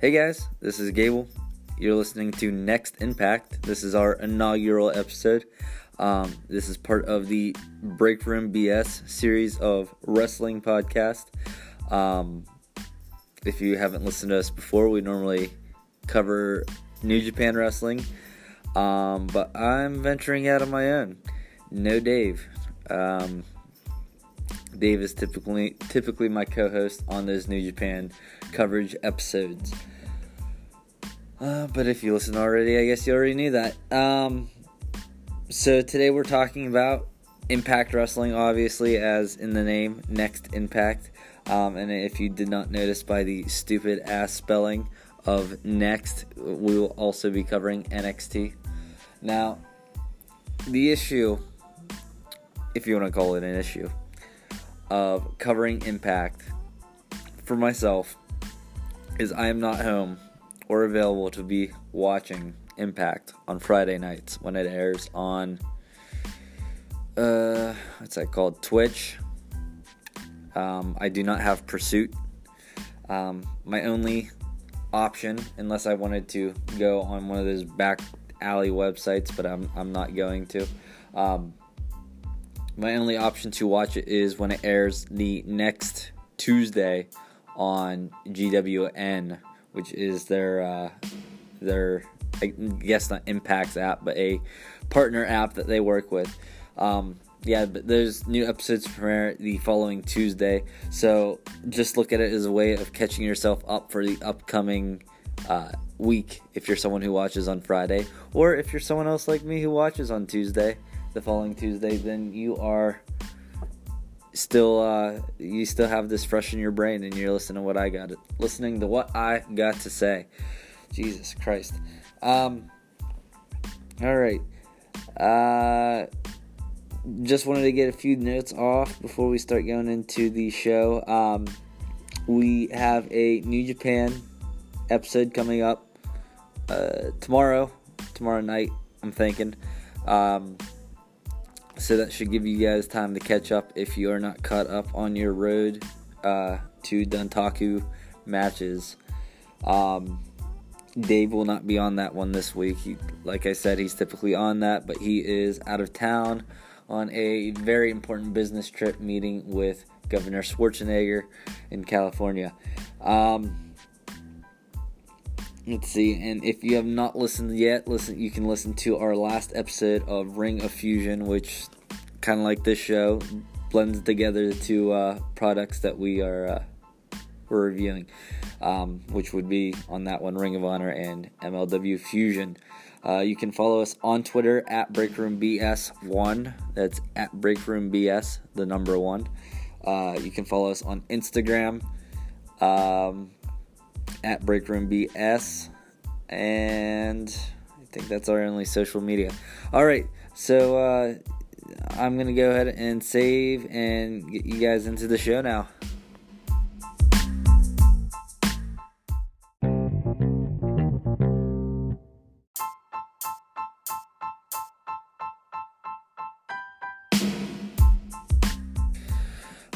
Hey guys, this is Gable. You're listening to Next Impact. This is our inaugural episode. Um, this is part of the Break Room BS series of wrestling podcast. Um, if you haven't listened to us before, we normally cover New Japan Wrestling, um, but I'm venturing out on my own. No Dave. Um, Dave is typically typically my co-host on those New Japan coverage episodes. Uh, but if you listen already, I guess you already knew that. Um, so today we're talking about Impact Wrestling, obviously, as in the name, Next Impact. Um, and if you did not notice by the stupid ass spelling of Next, we will also be covering NXT. Now, the issue, if you want to call it an issue, of covering Impact for myself is I am not home or available to be watching Impact on Friday nights when it airs on uh what's that called Twitch. Um, I do not have Pursuit. Um, my only option, unless I wanted to go on one of those back alley websites, but I'm I'm not going to. Um, my only option to watch it is when it airs the next Tuesday on GWN, which is their uh, their I guess not Impact's app, but a partner app that they work with. Um, yeah, but there's new episodes premiere the following Tuesday, so just look at it as a way of catching yourself up for the upcoming uh, week if you're someone who watches on Friday, or if you're someone else like me who watches on Tuesday, the following Tuesday, then you are still uh, you still have this fresh in your brain and you're listening to what I got listening to what I got to say. Jesus Christ. Um, all right. Uh, just wanted to get a few notes off before we start going into the show. Um, we have a New Japan episode coming up uh, tomorrow, tomorrow night. I'm thinking. Um, so that should give you guys time to catch up if you are not caught up on your road uh, to Dontaku matches. Um, Dave will not be on that one this week. He, like I said, he's typically on that, but he is out of town on a very important business trip meeting with Governor Schwarzenegger in California. Um, let's see, and if you have not listened yet, listen. You can listen to our last episode of Ring of Fusion, which kind of like this show blends together the two uh, products that we are uh, we're reviewing, um, which would be on that one Ring of Honor and MLW Fusion. Uh, you can follow us on Twitter at BreakroomBS1. That's at BreakroomBS, the number one. Uh, you can follow us on Instagram um, at Break Room BreakroomBS. And I think that's our only social media. All right, so uh, I'm going to go ahead and save and get you guys into the show now.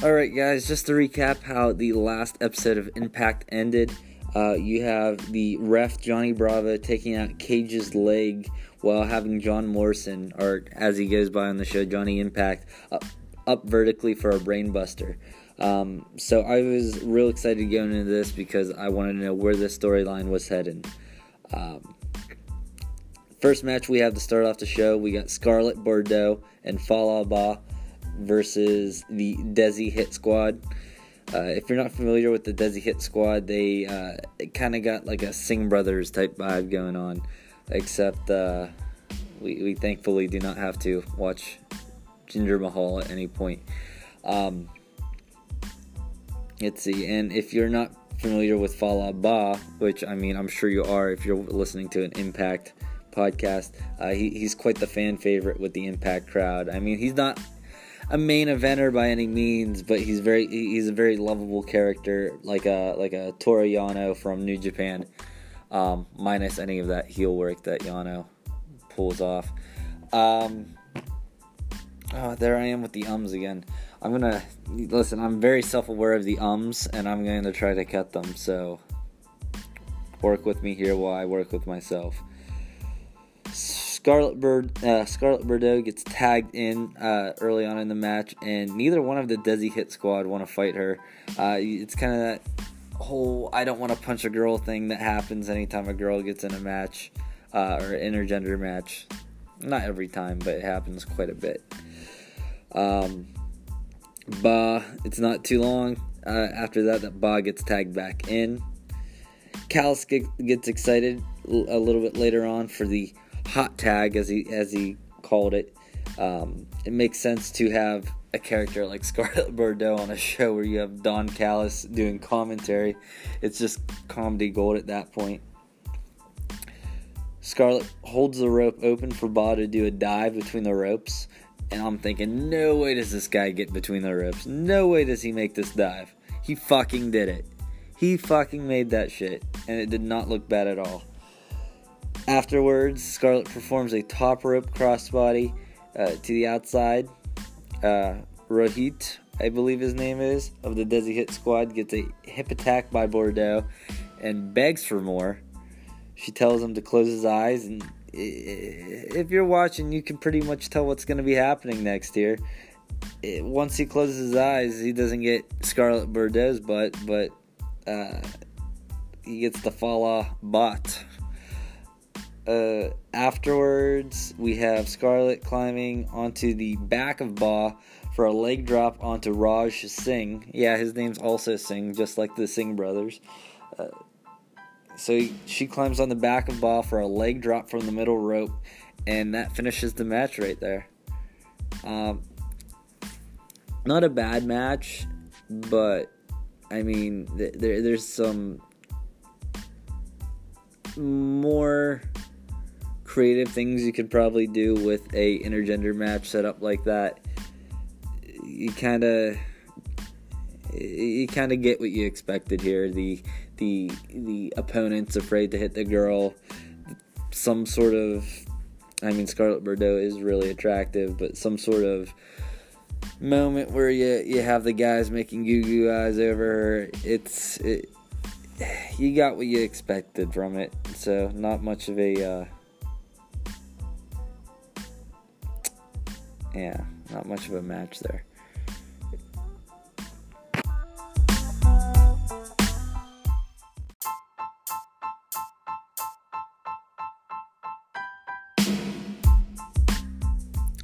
Alright, guys, just to recap how the last episode of Impact ended. Uh, you have the ref Johnny Bravo taking out Cage's leg while having John Morrison, or as he goes by on the show, Johnny Impact, up, up vertically for a brainbuster. Um, so I was real excited going into this because I wanted to know where this storyline was headed. Um, first match we have to start off the show, we got Scarlett Bordeaux and Fallah Bahh versus the Desi Hit Squad. Uh, if you're not familiar with the Desi Hit Squad, they uh, kind of got like a Singh Brothers type vibe going on, except uh, we, we thankfully do not have to watch Jinder Mahal at any point. Um, let's see, and if you're not familiar with Fallah Bahh, which I mean I'm sure you are if you're listening to an Impact podcast, uh, he, he's quite the fan favorite with the Impact crowd. I mean he's not a main eventer by any means, but he's very he's a very lovable character, like a like a Toru Yano from New Japan, um, minus any of that heel work that Yano pulls off. Um, oh, there I am with the ums again. I'm gonna listen. I'm very self aware of the ums, and I'm going to try to cut them. So work with me here while I work with myself. Scarlet Bird, uh, Scarlett Bordeaux gets tagged in uh, early on in the match, and neither one of the Desi Hit Squad want to fight her. Uh, it's kind of that whole "I don't want to punch a girl" thing that happens anytime a girl gets in a match uh, or intergender match. Not every time, but it happens quite a bit. Um, Bahh, it's not too long uh, after that that Bahh gets tagged back in. Callis gets excited a little bit later on for the hot tag, as he as he called it. Um, it makes sense to have a character like Scarlett Bordeaux on a show where you have Don Callis doing commentary. It's just comedy gold at that point. Scarlett holds the rope open for Bahh to do a dive between the ropes. And I'm thinking, no way does this guy get between the ropes. No way does he make this dive. He fucking did it. He fucking made that shit. And it did not look bad at all. Afterwards, Scarlett performs a top rope crossbody uh, to the outside. Uh, Rohit, I believe his name is, of the Desi Hit Squad, gets a hip attack by Bordeaux and begs for more. She tells him to close his eyes, and if you're watching, you can pretty much tell what's going to be happening next here. once he closes his eyes, he doesn't get Scarlett Bordeaux's butt, but uh, he gets the Fallah bot. Uh, afterwards, we have Scarlett climbing onto the back of Bahh for a leg drop onto Raj Singh. Yeah, his name's also Singh, just like the Singh brothers. Uh, so she climbs on the back of Bahh for a leg drop from the middle rope, and that finishes the match right there. Um, not a bad match, but I mean, th- there, there's some more creative things you could probably do with a intergender match set up like that. You kind of you kind of get what you expected here. The the the opponent's afraid to hit the girl. Some sort of, I mean, Scarlett Bordeaux is really attractive, but some sort of moment where you you have the guys making goo goo eyes over her. It's it, you got what you expected from it. So not much of a. Uh, yeah, not much of a match there.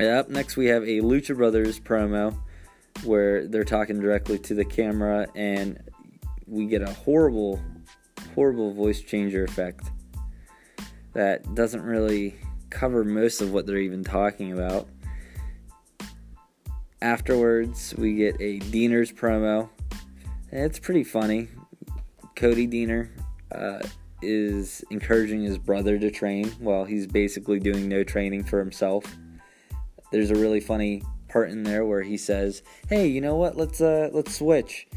Up next, we have a Lucha Brothers promo where they're talking directly to the camera, and we get a horrible, horrible voice changer effect that doesn't really cover most of what they're even talking about. Afterwards, we get a Deaner's promo. It's pretty funny. Cody Deaner uh, is encouraging his brother to train while he's basically doing no training for himself there's a really funny part in there where he says, "Hey, you know what? Let's uh let's switch."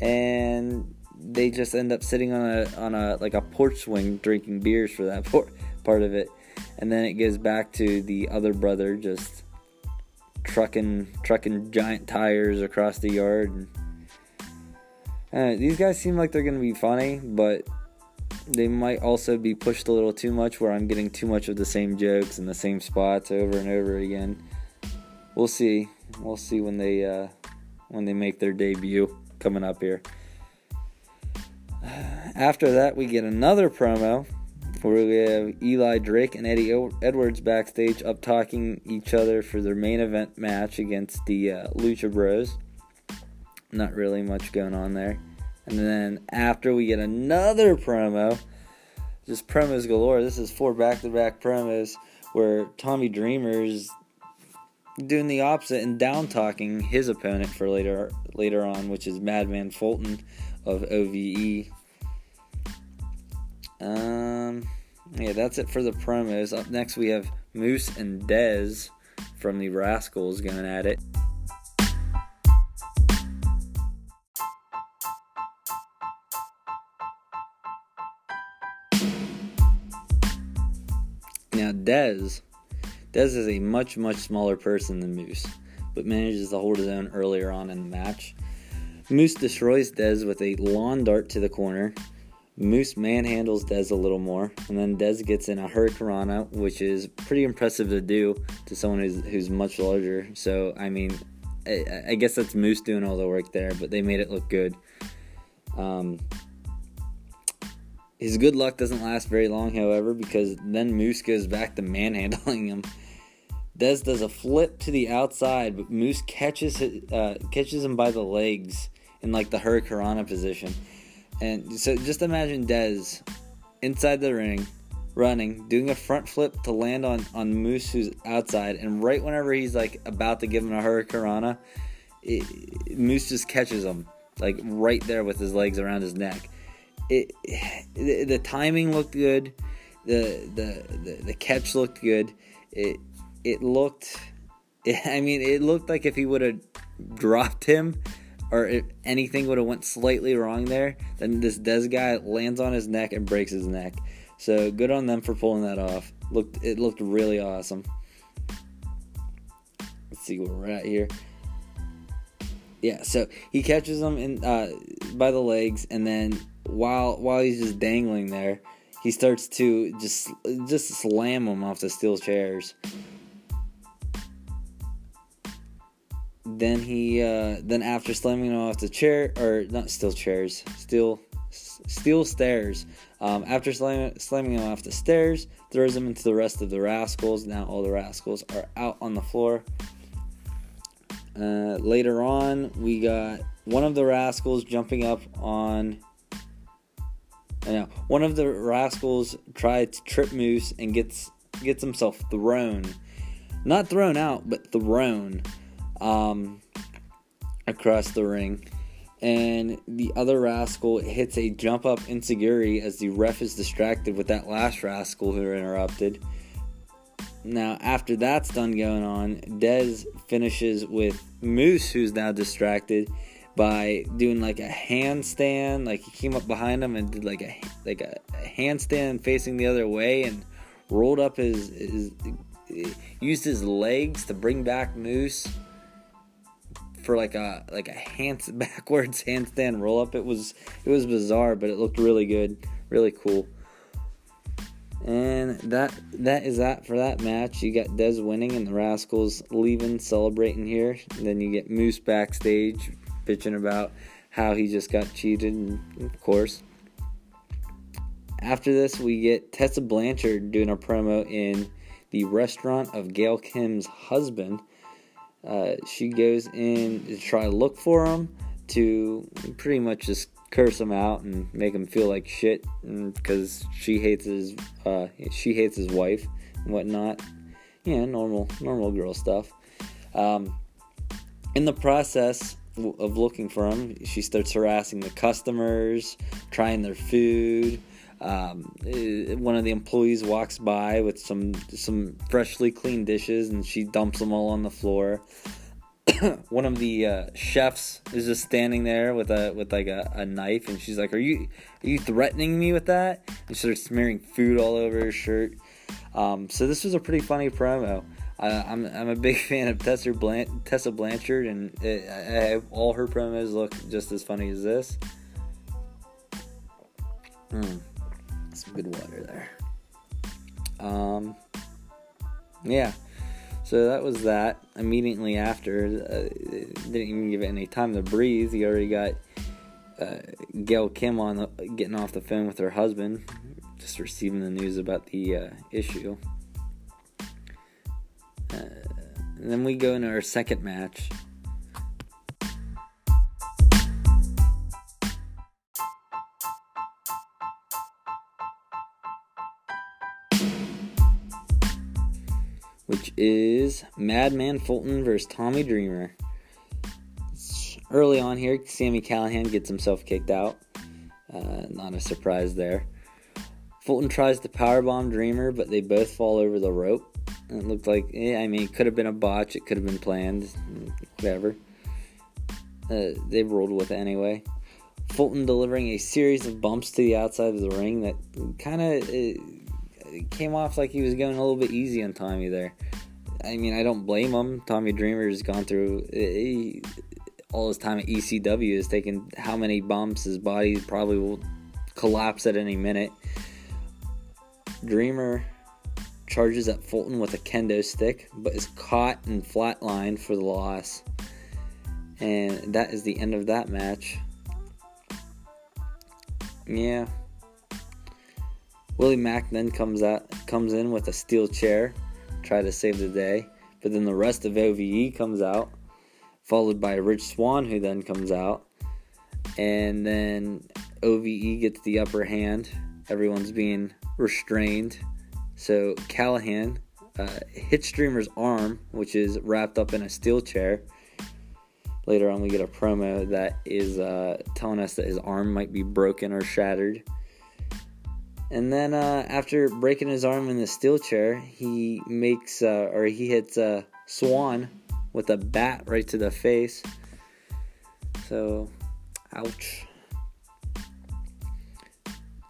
And they just end up sitting on a on a like a porch swing drinking beers for that part of it. And then it goes back to the other brother just trucking trucking giant tires across the yard and uh, these guys seem like they're going to be funny, but they might also be pushed a little too much where I'm getting too much of the same jokes in the same spots over and over again we'll see. We'll see when they uh, when they make their debut coming up here. After that, we get another promo where we have Eli Drake and Eddie Edwards backstage up talking each other for their main event match against the uh, Lucha Bros. Not really much going on there. And then after we get another promo, just promos galore. This is four back to back promos where Tommy Dreamer's doing the opposite and down talking his opponent for later later on, which is Madman Fulton of OVE. Um, yeah, that's it for the promos. Up next, we have Moose and Dez from the Rascalz going at it. Now, Dez Dez is a much, much smaller person than Moose, but manages to hold his own earlier on in the match. Moose destroys Dez with a lawn dart to the corner. Moose manhandles Dez a little more, and then Dez gets in a hurricanrana, which is pretty impressive to do to someone who's, who's much larger. So, I mean, I, I guess that's Moose doing all the work there, but they made it look good. Um, his good luck doesn't last very long, however, because then Moose goes back to manhandling him. Dez does a flip to the outside, but Moose catches uh, catches him by the legs in like the hurricanrana position. And so just imagine Dez inside the ring, running, doing a front flip to land on, on Moose who's outside, and right whenever he's like about to give him a hurricanrana, it, Moose just catches him like right there with his legs around his neck. It, the, the timing looked good, the, the the the catch looked good. It it looked, it, I mean, it looked like if he would have dropped him or if anything would have went slightly wrong there, then this Dez guy lands on his neck and breaks his neck. So good on them for pulling that off. Looked it looked really awesome. Let's see where we're at here. Yeah, so he catches him in uh, by the legs, and then while while he's just dangling there, he starts to just just slam him off the steel chairs. Then he uh, then after slamming him off the chair or not steel chairs steel steel stairs um, after slamming, slamming him off the stairs throws him into the rest of the rascals. Now all the rascals are out on the floor. Uh, later on we got one of the rascals jumping up on I know one of the rascals tried to trip Moose and gets gets himself thrown. Not thrown out but thrown um, across the ring. And the other rascal hits a jump up enzuigiri as the ref is distracted with that last rascal who interrupted. Now, after that's done going on, Dez finishes with Moose, who's now distracted, by doing like a handstand. Like he came up behind him and did like a like a handstand facing the other way and rolled up his, his used his legs to bring back Moose for like a like a hands backwards handstand roll up. It was it was bizarre, but it looked really good, really cool. And that that is that for that match. You got Dez winning and the Rascalz leaving, celebrating here. And then you get Moose backstage bitching about how he just got cheated, and of course. After this, we get Tessa Blanchard doing a promo in the restaurant of Gail Kim's husband uh, she goes in to try to look for him to pretty much just curse him out and make him feel like shit because she hates his uh, she hates his wife and whatnot. Yeah, normal normal girl stuff. Um, in the process of looking for him, she starts harassing the customers, trying their food, um, eh, one of the employees walks by with some some freshly cleaned dishes, and she dumps them all on the floor. one of the uh, chefs is just standing there with a with like a, a, knife, and she's like, "Are you are you threatening me with that?" And she starts smearing food all over her shirt. Um, so this was a pretty funny promo. I, am I'm, I'm a big fan of Tessa, Blan- Tessa Blanchard, and it, I, all her promos look just as funny as this. Hmm good water there. Um, yeah. So that was that. Immediately after, uh, didn't even give it any time to breathe. You already got uh, Gail Kim on the, getting off the phone with her husband, just receiving the news about the uh, issue. Uh, then we go into our second match. Which is Madman Fulton versus Tommy Dreamer. Early on here, Sami Callihan gets himself kicked out. Uh, not a surprise there. Fulton tries to powerbomb Dreamer, but they both fall over the rope. It looked like, yeah, I mean, it could have been a botch. It could have been planned. Whatever. Uh, they rolled with it anyway. Fulton delivering a series of bumps to the outside of the ring that kind of came off like he was going a little bit easy on Tommy there. I mean, I don't blame him. Tommy Dreamer has gone through he, all his time at ECW has taken how many bumps his body probably will collapse at any minute. Dreamer charges at Fulton with a kendo stick, but is caught and flatlined for the loss. And that is the end of that match. Yeah. Willie Mack then comes out comes in with a steel chair, try to save the day. But then the rest of OVE comes out, followed by Rich Swann who then comes out. And then OVE gets the upper hand. Everyone's being restrained. So Callihan uh, hits Dreamer's arm, which is wrapped up in a steel chair. Later on, we get a promo that is uh, telling us that his arm might be broken or shattered. And then uh, after breaking his arm in the steel chair, he makes uh, or he hits uh, Swann with a bat right to the face. So, ouch.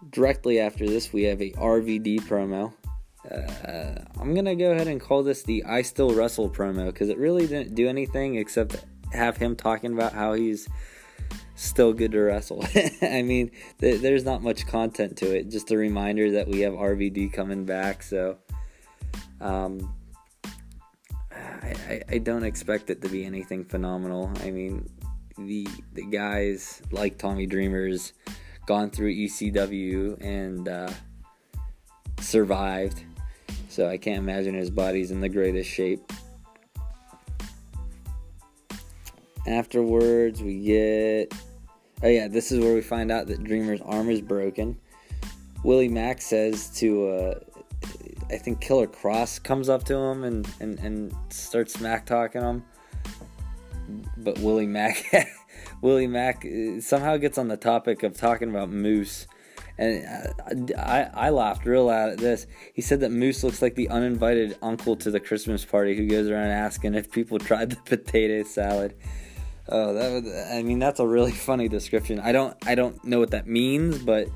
Directly after this, we have a RVD promo. Uh, I'm gonna go ahead and call this the "I Still Wrestle" promo because it really didn't do anything except have him talking about how he's still good to wrestle. I mean, th- there's not much content to it. Just a reminder that we have RVD coming back. So, um, I, I, I don't expect it to be anything phenomenal. I mean, the the guys like Tommy Dreamer's gone through ECW and uh, survived. So I can't imagine his body's in the greatest shape. Afterwards, we get. Oh, yeah, this is where we find out that Dreamer's arm is broken. Willie Mack says to, uh, I think Killer Kross comes up to him and, and, and starts smack talking him. But Willie Mack, Willie Mack uh, somehow gets on the topic of talking about Moose. And uh, I, I laughed real loud at this. He said that Moose looks like the uninvited uncle to the Christmas party who goes around asking if people tried the potato salad. Oh, that would, I mean that's a really funny description. I don't I don't know what that means, but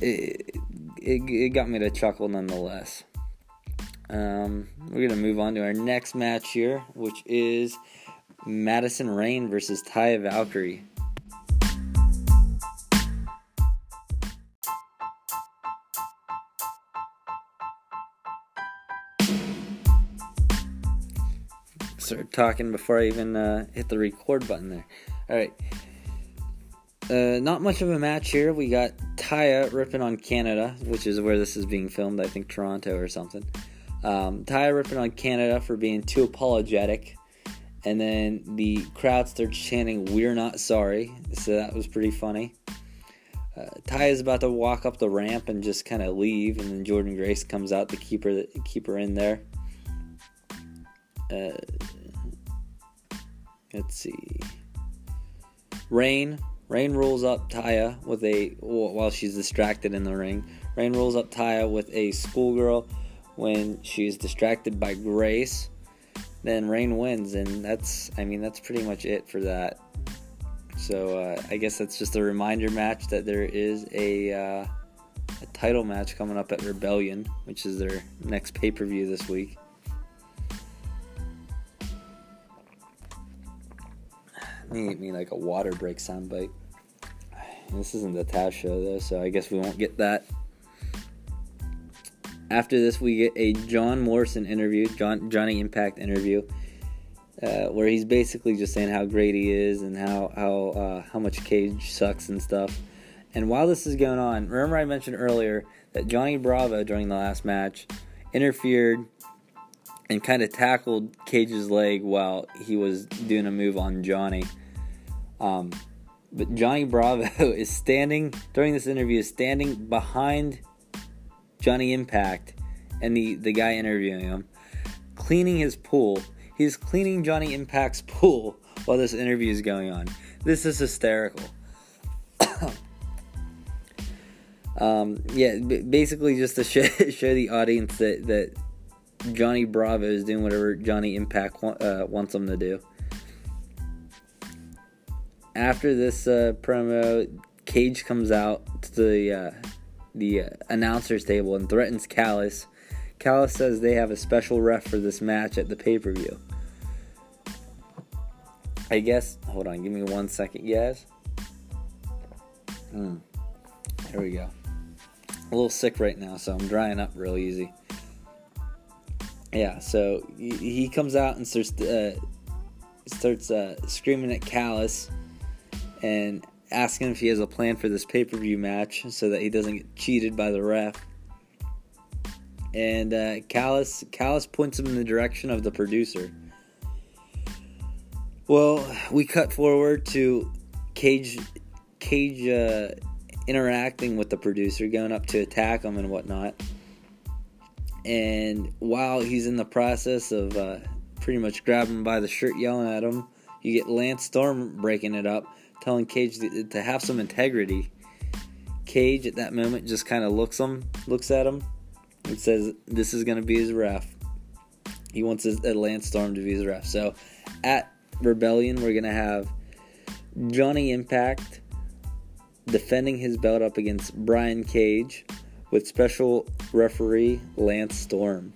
it it, it got me to chuckle nonetheless. Um, we're gonna move on to our next match here, which is Madison Rayne versus Taya Valkyrie. Start talking before I even uh, hit the record button there. All right. Uh, not much of a match here. We got Taya ripping on Canada, which is where this is being filmed. I think Toronto or something. Um, Taya ripping on Canada for being too apologetic, and then the crowd starts chanting "We're not sorry." So that was pretty funny. Uh, Taya is about to walk up the ramp and just kind of leave, and then Jordynne Grace comes out to keep her keep her in there. Uh, let's see. Rain. Rayne rolls up Taya with a while she's distracted in the ring. Rayne rolls up Taya with a schoolgirl when she's distracted by Grace. Then Rayne wins, and that's I mean that's pretty much it for that. So uh, I guess that's just a reminder match that there is a uh, a title match coming up at Rebellion, which is their next pay per view this week. Need me like a water break soundbite. This isn't the Taz show though, so I guess we won't get that. After this, we get a John Morrison interview, John Johnny Impact interview, uh, where he's basically just saying how great he is and how how uh, how much Cage sucks and stuff. And while this is going on, remember I mentioned earlier that Johnny Bravo during the last match interfered and kind of tackled Cage's leg while he was doing a move on Johnny. Um, but Johnny Bravo is standing during this interview, is standing behind Johnny Impact and the, the guy interviewing him, cleaning his pool. He's cleaning Johnny Impact's pool while this interview is going on. This is hysterical. um, yeah, basically just to show, show the audience that, that Johnny Bravo is doing whatever Johnny Impact uh, wants him to do. After this uh, promo, Cage comes out to the uh, the uh, announcers table and threatens Callis. Callis says they have a special ref for this match at the pay per view. I guess. Hold on, give me one second, guys. Hmm. Here we go. A little sick right now, so I'm drying up real easy. Yeah, so he comes out and starts uh, starts uh, screaming at Callis and asking if he has a plan for this pay per view match so that he doesn't get cheated by the ref. And uh, Callis Callis points him in the direction of the producer. Well, we cut forward to Cage Cage uh, interacting with the producer, going up to attack him and whatnot. And while he's in the process of uh, pretty much grabbing by the shirt, yelling at him, you get Lance Storm breaking it up, telling Cage to, have some integrity. Cage at that moment just kind of looks him, looks at him, and says, "This is going to be his ref." He wants his, uh, Lance Storm to be his ref. So at Rebellion, we're going to have Johnny Impact defending his belt up against Brian Cage with special referee Lance Storm.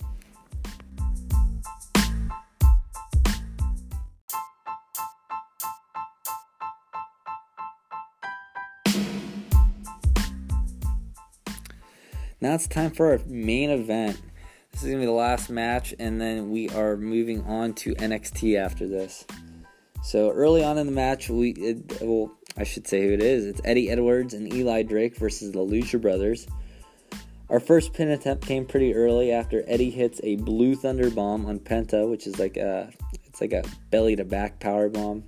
Now it's time for our main event. This is going to be the last match, and then we are moving on to NXT after this. So early on in the match, we it, well, I should say who it is. It's Eddie Edwards and Eli Drake versus the Lucha Brothers. Our first pin attempt came pretty early after Eddie hits a Blue Thunder bomb on Penta, which is like a it's like a belly to back power bomb.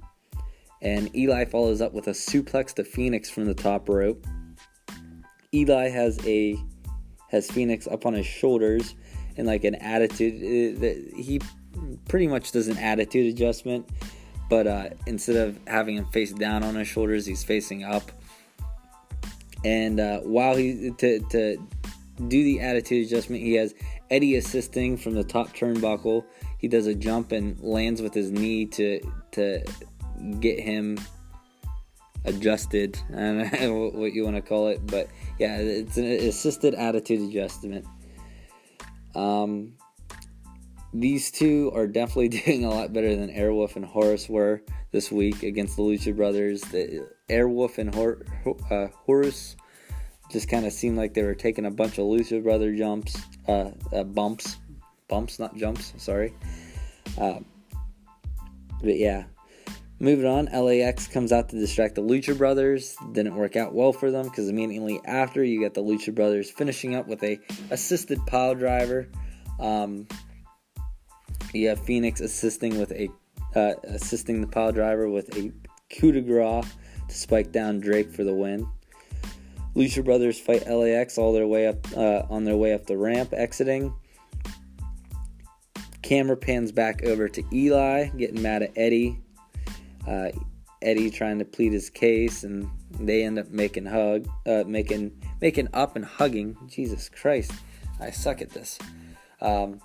And Eli follows up with a suplex to Fenix from the top rope. Eli has a has Fenix up on his shoulders and like an attitude. that he pretty much does an attitude adjustment but uh, instead of having him face down on his shoulders, he's facing up. And uh, while he to to do the attitude adjustment, he has Eddie assisting from the top turnbuckle. He does a jump and lands with his knee to to get him adjusted. I don't know what you want to call it, but yeah, it's an assisted attitude adjustment. Um, these two are definitely doing a lot better than Airwolf and Horace were this week against the Lucha Brothers. The Airwolf and Hor- uh, Horace just kind of seemed like they were taking a bunch of Lucha Brother jumps, uh, uh, bumps, bumps, not jumps. Sorry. Uh, but yeah, moving on. LAX comes out to distract the Lucha Brothers. Didn't work out well for them because immediately after you get the Lucha Brothers finishing up with a assisted pile driver. Um, you have Fenix assisting with a uh, assisting the pile driver with a coup de grace to spike down Drake for the win. Lucha Brothers fight LAX all their way up uh, on their way up the ramp, exiting. Camera pans back over to Eli, getting mad at Eddie. Uh, Eddie trying to plead his case, and they end up making hug, uh, making making up and hugging. Jesus Christ, I suck at this. Um,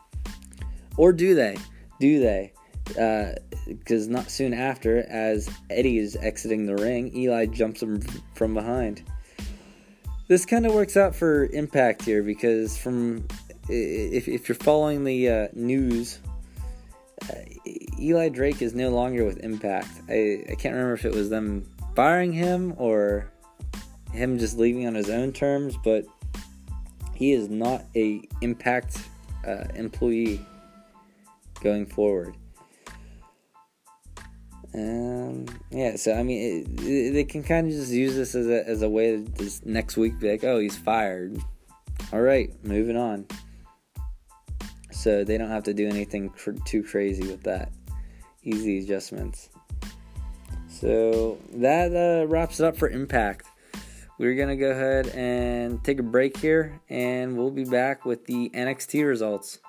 or do they? Do they? Because uh, not soon after, as Eddie is exiting the ring, Eli jumps him from behind. This kind of works out for Impact here because from if, if you're following the uh, news, uh, Eli Drake is no longer with Impact. I, I can't remember if it was them firing him or him just leaving on his own terms, but he is not a Impact uh, employee going forward. Um, yeah, so I mean, it, it, they can kind of just use this as a, as a way to just next week be like, oh, he's fired. All right, moving on. So they don't have to do anything cr- too crazy with that. Easy adjustments. So that uh, wraps it up for Impact. We're going to go ahead and take a break here, and we'll be back with the NXT results.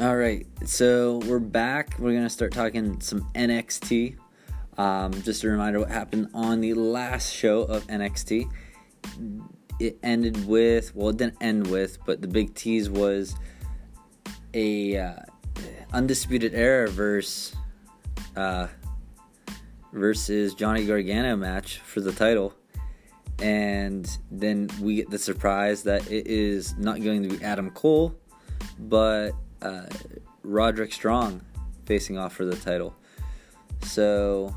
All right, so we're back. We're gonna start talking some NXT. Um, just a reminder what happened on the last show of NXT. It ended with well, it didn't end with, but the big tease was a uh, undisputed era versus uh, versus Johnny Gargano match for the title, And then we get the surprise that it is not going to be Adam Cole, but uh, Roderick Strong facing off for the title. So,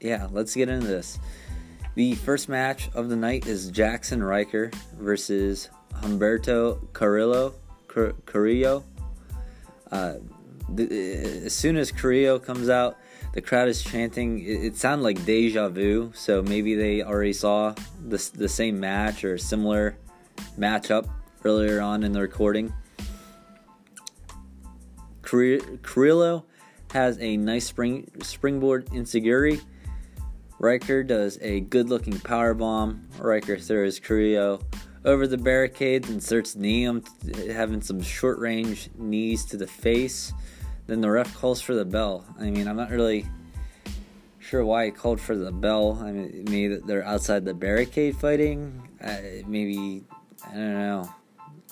yeah, let's get into this. The first match of the night is Jaxson Ryker versus Humberto Carrillo. Car- Carrillo. Uh, the, as soon as Carrillo comes out, the crowd is chanting. It, it sounded like deja vu, so maybe they already saw the, the same match or similar matchup earlier on in the recording. Carrillo has a nice spring springboard enzuigiri. Ryker does a good looking power bomb. Ryker throws Carrillo over the barricades and starts kneeing having some short range knees to the face. Then the ref calls for the bell. I mean, I'm not really sure why he called for the bell. I mean, maybe they're outside the barricade fighting. Uh, maybe I don't know.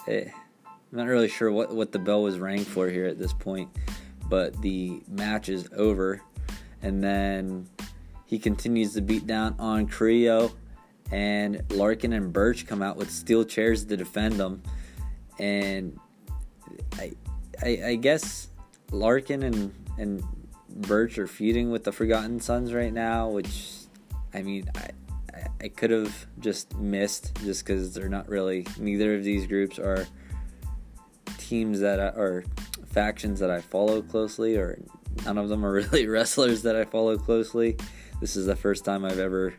Eh, I'm not really sure what what the bell was rang for here at this point, but the match is over, and then he continues to beat down on Creo, and Lorcan and Burch come out with steel chairs to defend them, and I, I, I guess Lorcan and and Burch are feuding with the Forgotten Sons right now, which I mean I I could have just missed just because they're not really neither of these groups are teams that I, or factions that I follow closely, or none of them are really wrestlers that I follow closely. This is the first time I've ever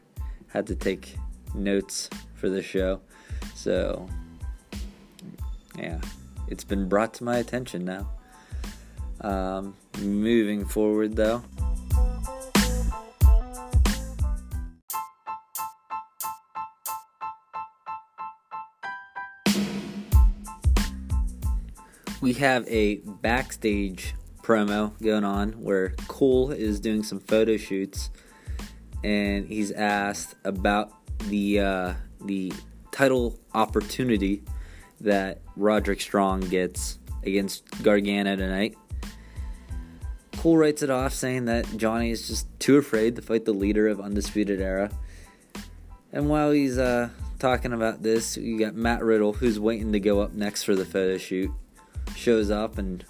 had to take notes for this show, so yeah, it's been brought to my attention now. Um, moving forward, though. We have a backstage promo going on where Cole is doing some photo shoots, and he's asked about the uh, the title opportunity that Roderick Strong gets against Gargano tonight. Cole writes it off, saying that Johnny is just too afraid to fight the leader of Undisputed Era. And while he's uh, talking about this, you got Matt Riddle, who's waiting to go up next for the photo shoot, shows up and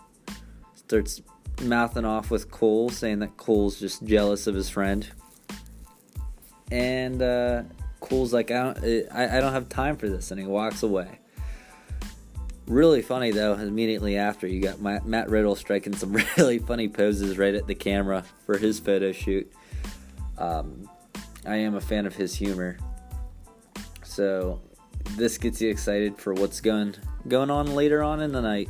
starts mouthing off with Cole, saying that Cole's just jealous of his friend. And uh, Cole's like, I don't, I, I don't have time for this, and he walks away. Really funny though, immediately after you got Matt Riddle striking some really funny poses right at the camera for his photo shoot. Um, I am a fan of his humor, so this gets you excited for what's going going on later on in the night.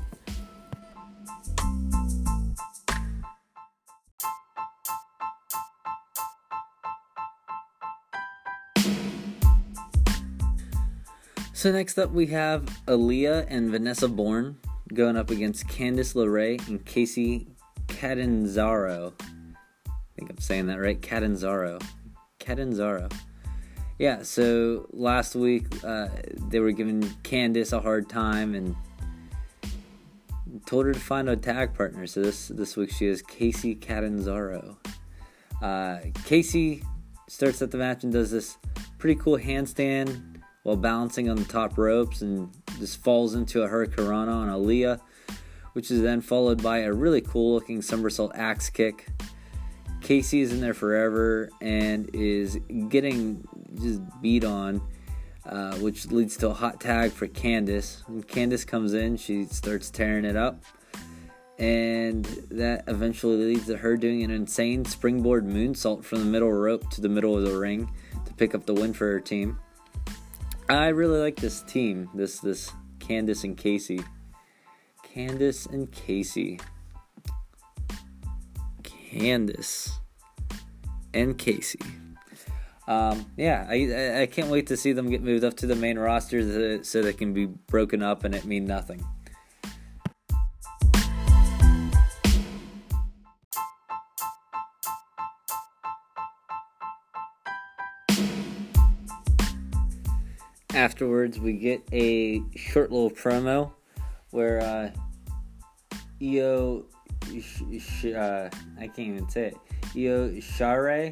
So next up we have Aliyah and Vanessa Borne going up against Candice LeRae and Kacy Catanzaro. I think I'm saying that right. Catanzaro. Catanzaro. Yeah, so last week uh, they were giving Candice a hard time and told her to find a tag partner. So this this week she has Kacy Catanzaro. Uh, Kacy starts at the match and does this pretty cool handstand while balancing on the top ropes and just falls into a hurricanrana on Aliyah, which is then followed by a really cool looking somersault axe kick. Kacy is in there forever and is getting just beat on, uh, which leads to a hot tag for Candice. When Candice comes in, she starts tearing it up. And that eventually leads to her doing an insane springboard moonsault from the middle rope to the middle of the ring to pick up the win for her team. I really like this team. This this Candice and Kacy. Candice and Kacy. Candice and Kacy. Um, yeah, I, I can't wait to see them get moved up to the main roster so they can be broken up and it mean nothing. Afterwards, we get a short little promo where uh, Io, sh- sh- uh, I can't even say it. Io Shire,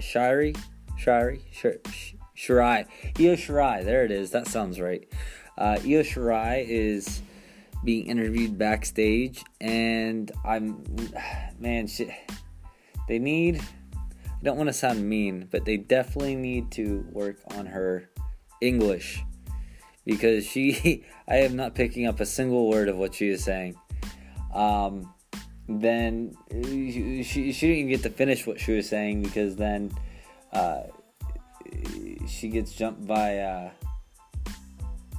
Shari, Shari, Sh- Shirai. Io Shirai. There it is. That sounds right. Uh, Io Shirai is being interviewed backstage, and I'm, man. They need. I don't want to sound mean, but they definitely need to work on her English because she. I am not picking up a single word of what she is saying. Um, then she, she, she didn't even get to finish what she was saying because then uh, she gets jumped by uh,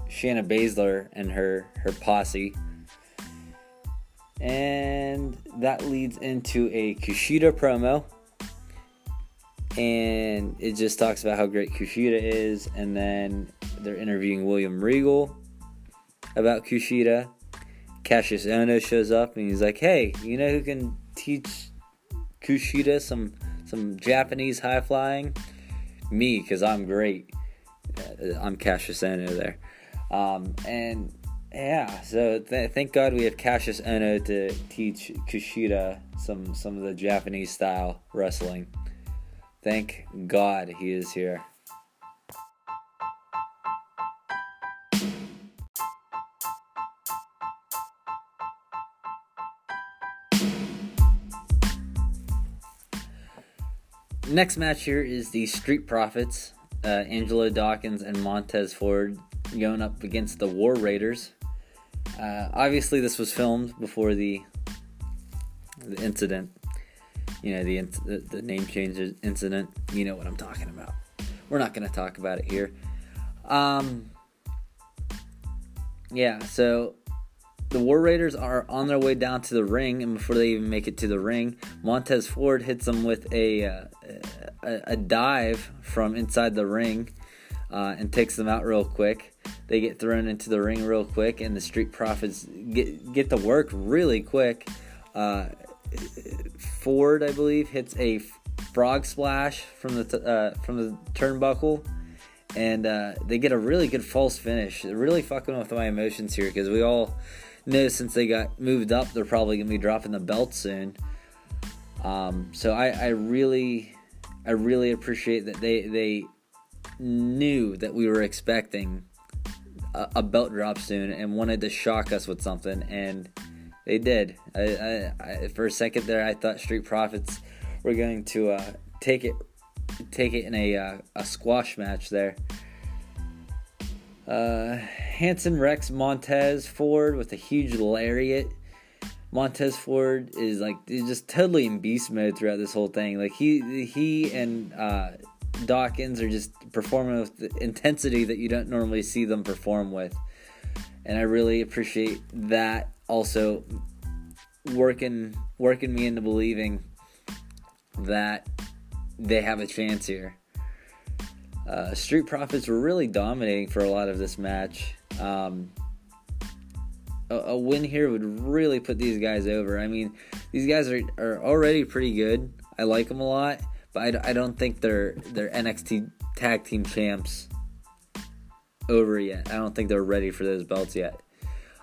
Shayna Baszler and her her posse, and that leads into a Kushida promo, and it just talks about how great Kushida is, and then they're interviewing William Regal about Kushida Cassius Ohno shows up and he's like, "Hey, you know who can teach Kushida some some Japanese high flying? Me, because I'm great. Uh, I'm Cassius Ohno there, um, and yeah. So th- thank God we have Cassius Ohno to teach Kushida some some of the Japanese style wrestling. Thank God he is here." Next match here is the Street Profits, uh, Angelo Dawkins and Montez Ford going up against the War Raiders. Uh, obviously, this was filmed before the the incident. You know the, the name change incident. You know what I'm talking about. We're not going to talk about it here. Um, yeah, so the War Raiders are on their way down to the ring, and before they even make it to the ring, Montez Ford hits them with a uh, a, a, dive from inside the ring uh, and takes them out real quick. They get thrown into the ring real quick, and the Street Profits get get to work really quick. Uh, Ford, I believe, hits a frog splash from the uh, from the turnbuckle and uh, they get a really good false finish. They're really fucking with my emotions here because we all know since they got moved up, they're probably gonna be dropping the belt soon. Um, so I, I really, I really appreciate that they they knew that we were expecting a, a belt drop soon and wanted to shock us with something, and they did. I, I, I, for a second there, I thought Street Profits were going to uh, take it take it in a uh, a squash match there. Uh, Hanson wrecks Montez Ford with a huge lariat. Montez Ford is like just totally in beast mode throughout this whole thing. Like he he and uh, Dawkins are just performing with intensity that you don't normally see them perform with, and I really appreciate that. Also, working working me into believing that they have a chance here. Uh, Street Profits were really dominating for a lot of this match. Um, a, a, win here would really put these guys over. I mean, these guys are, are already pretty good. I like them a lot, but I, I don't think they're they're NXT Tag Team Champs over yet. I don't think they're ready for those belts yet.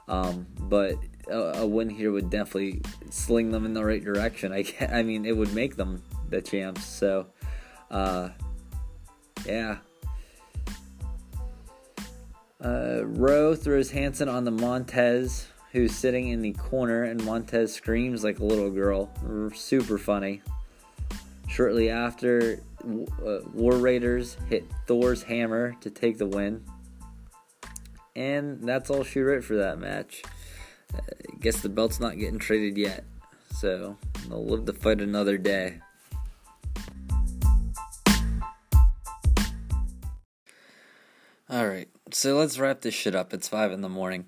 Um, but a, a, win here would definitely sling them in the right direction. I, I mean, it would make them the champs. So, uh, yeah. Uh, Rowe throws Hanson on the Montez, who's sitting in the corner, and Montez screams like a little girl. Super funny. Shortly after, uh, War Raiders hit Thor's hammer to take the win. And that's all she wrote for that match. I guess the belt's not getting traded yet. So, they'll live to fight another day. All right, so let's wrap this shit up. It's five in the morning.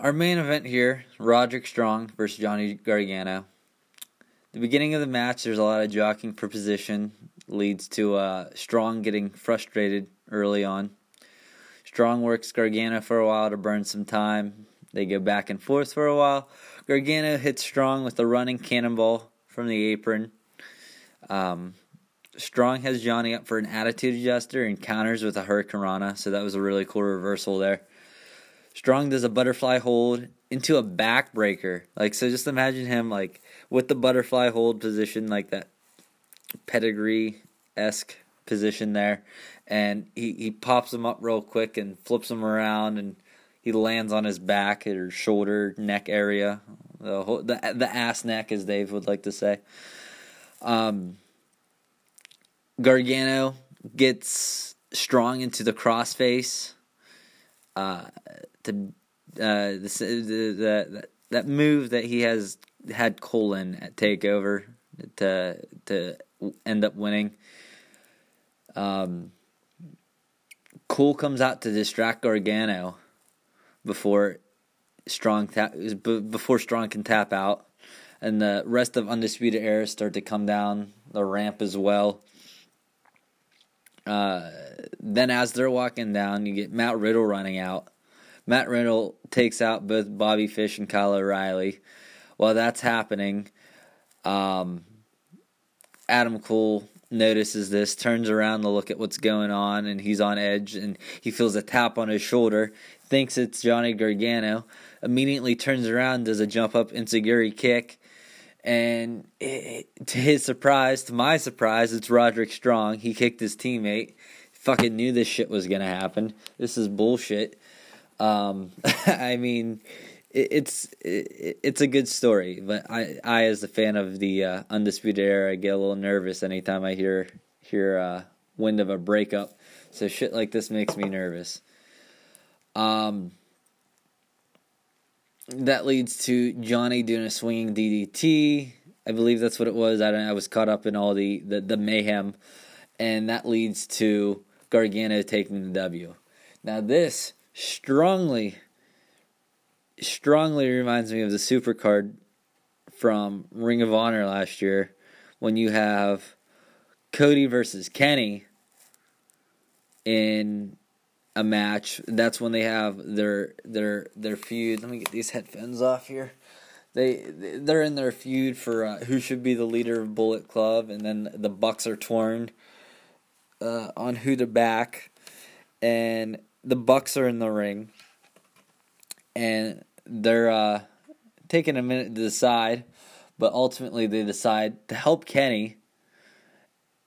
Our main event here: Roderick Strong versus Johnny Gargano. The beginning of the match, there's a lot of jockeying for position, leads to uh, Strong getting frustrated early on. Strong works Gargano for a while to burn some time. They go back and forth for a while. Gargano hits Strong with a running cannonball from the apron. Um, Strong has Johnny up for an attitude adjuster and counters with a hurricanrana, so that was a really cool reversal there. Strong does a butterfly hold into a backbreaker. Like so just imagine him like with the butterfly hold position like that pedigree esque position there, and he, he pops him up real quick and flips him around, and he lands on his back or shoulder, neck area, the whole, the the ass neck, as Dave would like to say. Um, Gargano gets strong into the crossface. Uh, uh, the, the, the, that move that he has had Cole in at Takeover to to end up winning. Um, comes out to distract Gargano before Strong tap before Strong can tap out, and the rest of Undisputed Era start to come down the ramp as well. Uh, then as they're walking down, you get Matt Riddle running out. Matt Riddle takes out both Bobby Fish and Kyle O'Reilly. While that's happening, um, Adam Cole notices this, turns around to look at what's going on, and he's on edge, and he feels a tap on his shoulder, thinks it's Johnny Gargano, immediately turns around, does a jump up enzuigiri kick, and it, to his surprise, to my surprise, it's Roderick Strong. He kicked his teammate. Fucking knew this shit was gonna happen. This is bullshit. Um, I mean, it, it's it, it's a good story, but I, I as a fan of the uh, undisputed era, get a little nervous anytime I hear hear uh, wind of a breakup. So shit like this makes me nervous. Um, that leads to Johnny doing a swinging DDT. I believe that's what it was. I. I was caught up in all the, the, the mayhem, and that leads to Gargano taking the W. Now this strongly, strongly reminds me of the supercard from Ring of Honor last year, when you have Cody versus Kenny in a match. That's when they have their their their feud. Let me get these headphones off here. They they're in their feud for uh, who should be the leader of Bullet Club, and then the Bucks are torn uh, on who to back, and the Bucks are in the ring, and they're uh, taking a minute to decide, but ultimately they decide to help Kenny.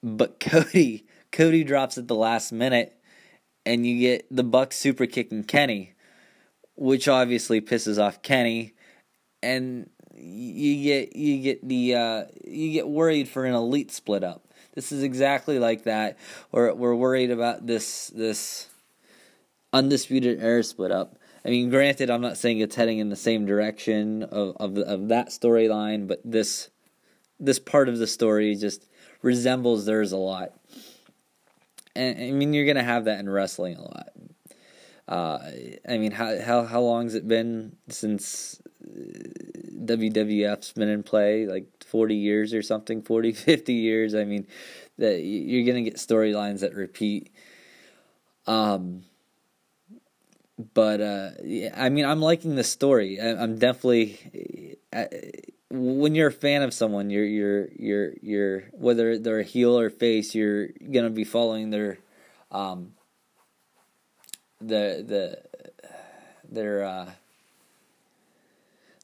But Cody Cody drops at the last minute and you get the Bucks super kicking Kenny, which obviously pisses off Kenny, and you get you get the uh, you get worried for an elite split up. This is exactly like that. Or we're worried about this this undisputed era split up. I mean, granted, I'm not saying it's heading in the same direction of of, of that storyline, but this this part of the story just resembles theirs a lot and I mean you're gonna have that in wrestling a lot. Uh, I mean, how how how long's it been since uh, WWF's been in play? Like forty years or something, 40, 50 years. I mean, that you're gonna get storylines that repeat. Um, but uh, yeah, I mean, I'm liking the story. I, am definitely. I, when you're a fan of someone, you're you're you're you're whether they're a heel or face, you're gonna be following their um the the their uh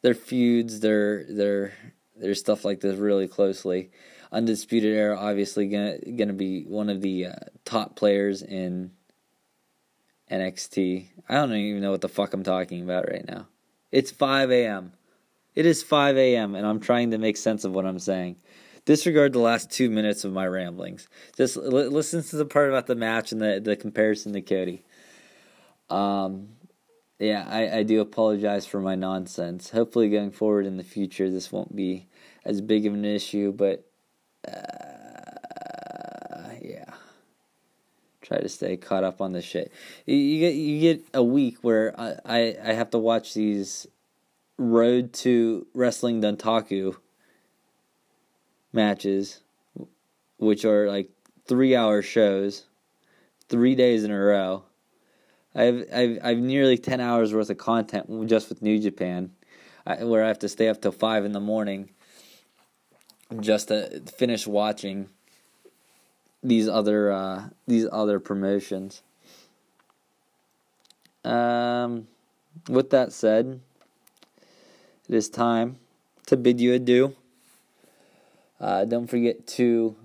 their feuds, their their their stuff like this really closely. Undisputed Era obviously gonna gonna be one of the uh, top players in NXT. I don't even know what the fuck I'm talking about right now. It's 5 a.m. It is 5 a.m., and I'm trying to make sense of what I'm saying. Disregard the last two minutes of my ramblings. Just l- listen to the part about the match and the, the comparison to Cody. Um, yeah, I, I do apologize for my nonsense. Hopefully, going forward in the future, this won't be as big of an issue, but uh, yeah. Try to stay caught up on the shit. You, you get you get a week where I, I, I have to watch these Road to Wrestling Dontaku matches, which are like three hour shows, three days in a row. I've I've I've nearly ten hours worth of content just with New Japan, where I have to stay up till five in the morning just to finish watching these other uh, these other promotions. Um, with that said, it is time to bid you adieu. Uh, don't forget to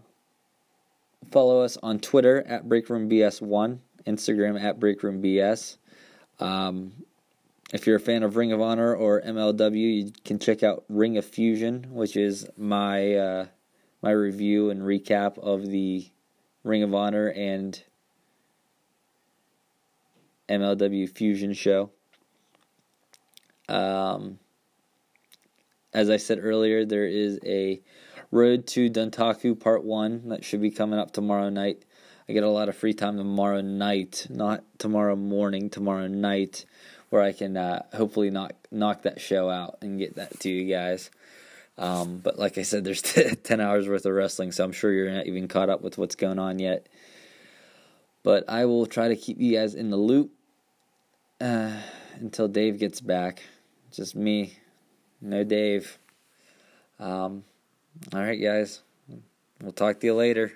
follow us on Twitter at BreakroomBS1, Instagram at BreakroomBS. Um, if you're a fan of Ring of Honor or MLW, you can check out Ring of Fusion, which is my uh, my review and recap of the Ring of Honor and MLW Fusion show. Um, as I said earlier, there is a Road to Dontaku Part 1 that should be coming up tomorrow night. I get a lot of free time tomorrow night, not tomorrow morning, tomorrow night, where I can uh, hopefully knock knock that show out and get that to you guys. Um, but like I said, there's 10 hours worth of wrestling, so I'm sure you're not even caught up with what's going on yet. But I will try to keep you guys in the loop uh, until Dave gets back. Just me, no Dave. Um, all right, guys. We'll talk to you later.